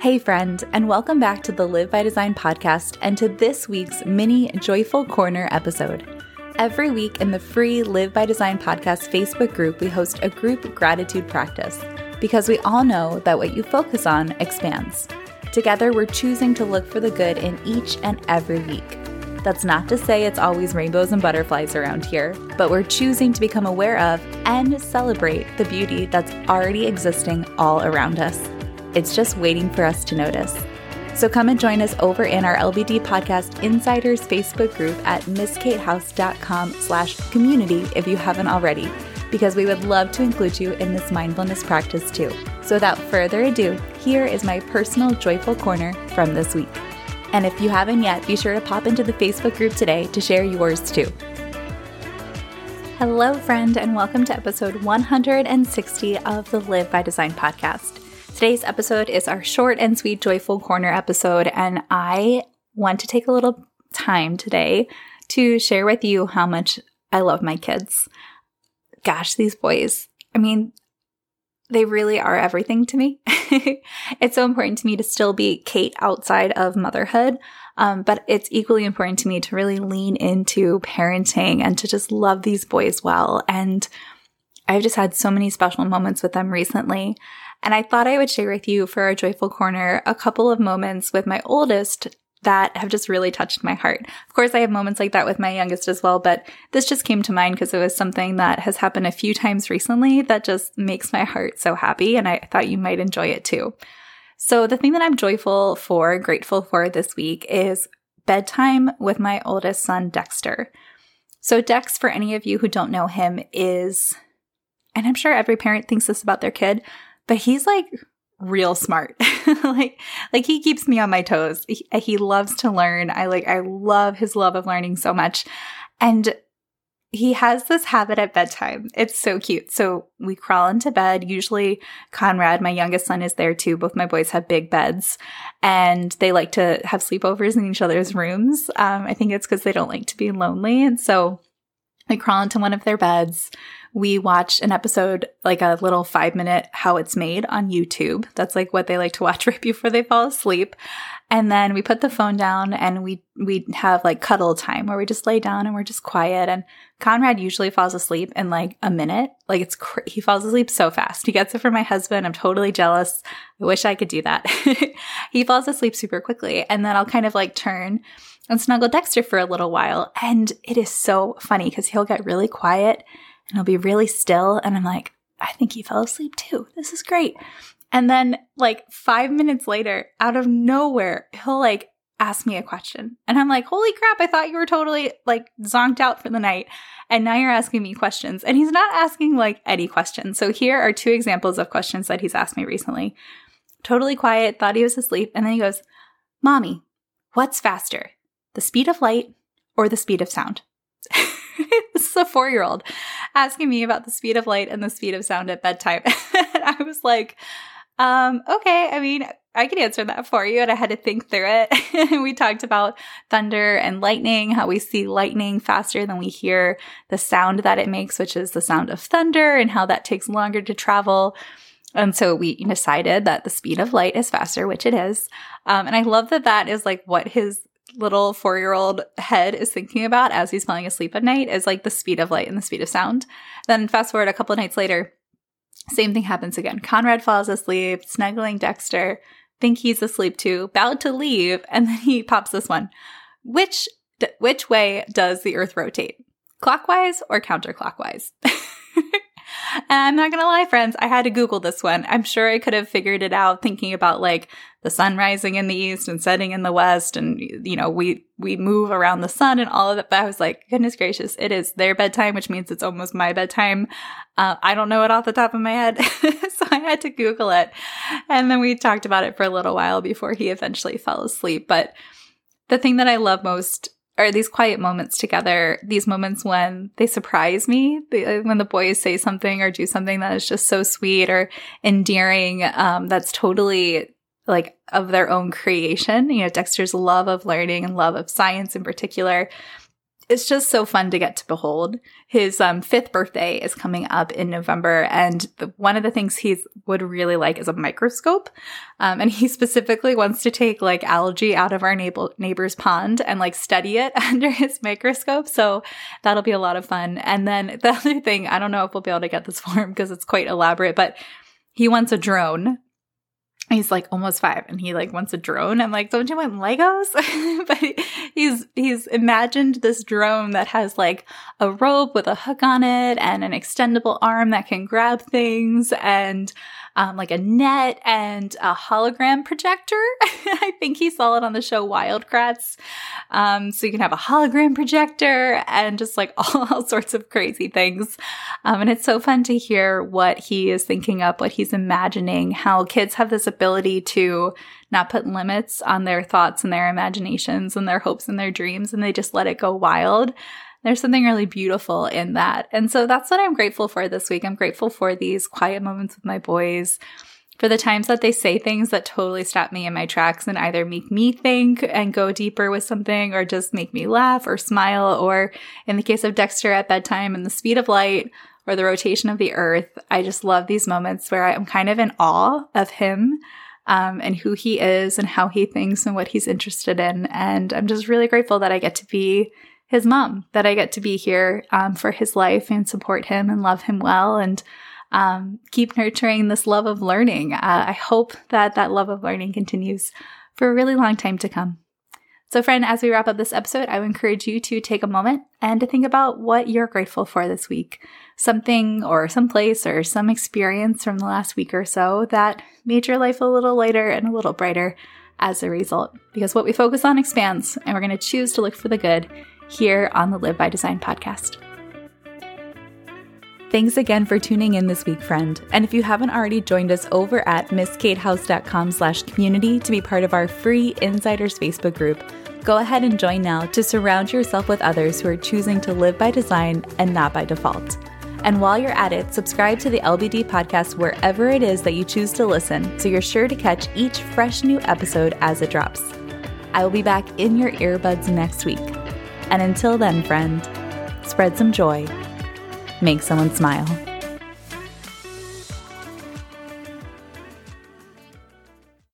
Hey, friend, and welcome back to the Live by Design podcast and to this week's mini Joyful Corner episode. Every week in the free Live by Design podcast Facebook group, we host a group gratitude practice because we all know that what you focus on expands. Together, we're choosing to look for the good in each and every week. That's not to say it's always rainbows and butterflies around here, but we're choosing to become aware of and celebrate the beauty that's already existing all around us. It's just waiting for us to notice. So come and join us over in our LBD Podcast Insiders Facebook group at mskatehouse.com slash community if you haven't already, because we would love to include you in this mindfulness practice too. So without further ado, here is my personal joyful corner from this week. And if you haven't yet, be sure to pop into the Facebook group today to share yours too. Hello, friend, and welcome to episode 160 of the Live by Design podcast. Today's episode is our short and sweet Joyful Corner episode, and I want to take a little time today to share with you how much I love my kids. Gosh, these boys. I mean, they really are everything to me. it's so important to me to still be Kate outside of motherhood. Um, but it's equally important to me to really lean into parenting and to just love these boys well. And I've just had so many special moments with them recently. And I thought I would share with you for our joyful corner a couple of moments with my oldest that have just really touched my heart. Of course, I have moments like that with my youngest as well, but this just came to mind because it was something that has happened a few times recently that just makes my heart so happy. And I thought you might enjoy it too. So the thing that I'm joyful for, grateful for this week is bedtime with my oldest son, Dexter. So Dex, for any of you who don't know him, is, and I'm sure every parent thinks this about their kid, but he's like real smart. like like he keeps me on my toes. He, he loves to learn. I like I love his love of learning so much. And he has this habit at bedtime. It's so cute. So we crawl into bed. Usually Conrad, my youngest son, is there too. Both my boys have big beds and they like to have sleepovers in each other's rooms. Um, I think it's because they don't like to be lonely. And so we crawl into one of their beds we watch an episode, like a little five minute how it's made on YouTube. That's like what they like to watch right before they fall asleep. And then we put the phone down and we, we have like cuddle time where we just lay down and we're just quiet. And Conrad usually falls asleep in like a minute. Like it's, cr- he falls asleep so fast. He gets it from my husband. I'm totally jealous. I wish I could do that. he falls asleep super quickly. And then I'll kind of like turn and snuggle Dexter for a little while. And it is so funny because he'll get really quiet and he'll be really still. And I'm like, I think he fell asleep too. This is great. And then, like, five minutes later, out of nowhere, he'll like ask me a question. And I'm like, holy crap, I thought you were totally like zonked out for the night. And now you're asking me questions. And he's not asking like any questions. So here are two examples of questions that he's asked me recently. Totally quiet, thought he was asleep. And then he goes, Mommy, what's faster, the speed of light or the speed of sound? this is a four year old asking me about the speed of light and the speed of sound at bedtime. and I was like, um, okay, I mean, I can answer that for you. And I had to think through it. we talked about thunder and lightning, how we see lightning faster than we hear the sound that it makes, which is the sound of thunder, and how that takes longer to travel. And so we decided that the speed of light is faster, which it is. Um, and I love that that is like what his little four year old head is thinking about as he's falling asleep at night is like the speed of light and the speed of sound. Then fast forward a couple nights later, same thing happens again. Conrad falls asleep, snuggling Dexter, think he's asleep too, about to leave, and then he pops this one. Which which way does the earth rotate? Clockwise or counterclockwise? And I'm not gonna lie, friends, I had to Google this one. I'm sure I could have figured it out thinking about like the sun rising in the east and setting in the west, and you know, we we move around the sun and all of that. But I was like, goodness gracious, it is their bedtime, which means it's almost my bedtime. Uh, I don't know it off the top of my head, so I had to Google it, and then we talked about it for a little while before he eventually fell asleep. But the thing that I love most are these quiet moments together, these moments when they surprise me, uh, when the boys say something or do something that is just so sweet or endearing, um, that's totally like of their own creation. You know, Dexter's love of learning and love of science in particular it's just so fun to get to behold. His um, fifth birthday is coming up in November, and the, one of the things he would really like is a microscope. Um, and he specifically wants to take like algae out of our neighbor, neighbor's pond and like study it under his microscope. So that'll be a lot of fun. And then the other thing, I don't know if we'll be able to get this for him because it's quite elaborate, but he wants a drone he's like almost five and he like wants a drone i'm like don't you want legos but he's he's imagined this drone that has like a rope with a hook on it and an extendable arm that can grab things and um, like a net and a hologram projector. I think he saw it on the show Wild Kratts. Um, so you can have a hologram projector and just like all, all sorts of crazy things. Um, and it's so fun to hear what he is thinking up, what he's imagining, how kids have this ability to not put limits on their thoughts and their imaginations and their hopes and their dreams, and they just let it go wild there's something really beautiful in that. And so that's what I'm grateful for this week. I'm grateful for these quiet moments with my boys, for the times that they say things that totally stop me in my tracks and either make me think and go deeper with something or just make me laugh or smile. Or in the case of Dexter at bedtime and the speed of light or the rotation of the earth, I just love these moments where I'm kind of in awe of him. Um, and who he is and how he thinks and what he's interested in. And I'm just really grateful that I get to be his mom, that I get to be here um, for his life and support him and love him well and um, keep nurturing this love of learning. Uh, I hope that that love of learning continues for a really long time to come. So, friend, as we wrap up this episode, I would encourage you to take a moment and to think about what you're grateful for this week. Something or some place or some experience from the last week or so that made your life a little lighter and a little brighter as a result. Because what we focus on expands, and we're going to choose to look for the good here on the Live by Design podcast. Thanks again for tuning in this week, friend. And if you haven't already joined us over at mskatehouse.com slash community to be part of our free Insiders Facebook group, go ahead and join now to surround yourself with others who are choosing to live by design and not by default. And while you're at it, subscribe to the LBD podcast wherever it is that you choose to listen so you're sure to catch each fresh new episode as it drops. I will be back in your earbuds next week. And until then, friend, spread some joy, make someone smile.